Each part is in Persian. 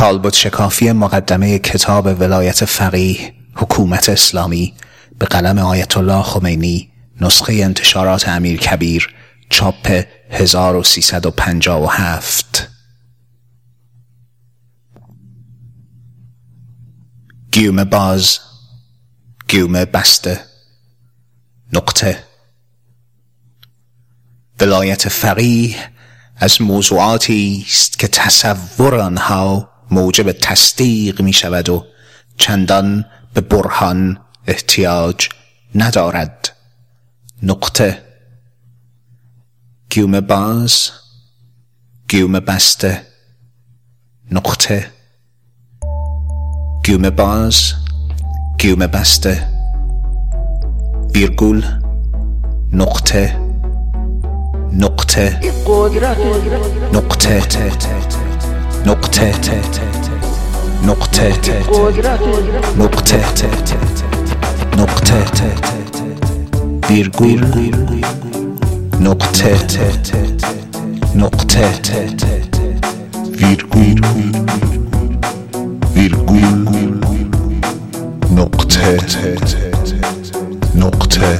کالبد شکافی مقدمه کتاب ولایت فقیه حکومت اسلامی به قلم آیت الله خمینی نسخه انتشارات امیر کبیر چاپ 1357 گیوم باز گیوم بسته. نقطه. ولایت فقیه از موضوعاتی است که تصور آنها موجب تصدیق می شود و چندان به برهان احتیاج ندارد. نقطه. گیوم باز. گیوم بسته. نقطه. گیوم باز. گیوم بسته. ویرگول. نقطه. نقطه. نقطه. نقطه نقطه نقطه نقطه ویرگول نقطه نقطه ویرگول ویرگول نقطه نقطه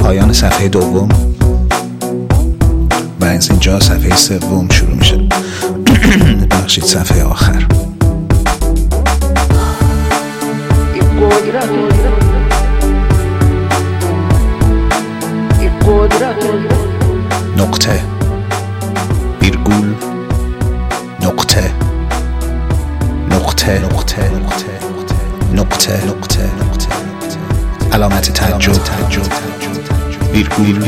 پایان صفحه دوم. و از اینجا صفحه سوم شروع میشه. بخشید صفحه آخر. نقطه. ویرگول. نقطه نقطه. نقطه. نقطه. نقطه علامت تعجب ویرگول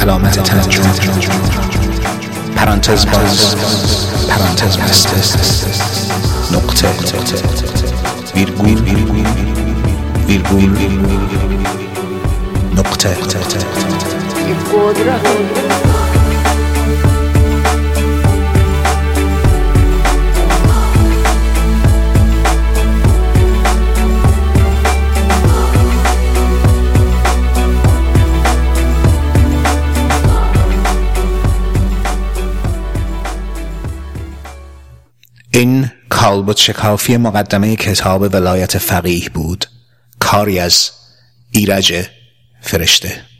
علامت تعجب پرانتز باز پرانتز بسته نقطه ویرگول ویرگول نقطه این کالبد شکافی مقدمه کتاب ولایت فقیه بود کاری از ایرج فرشته.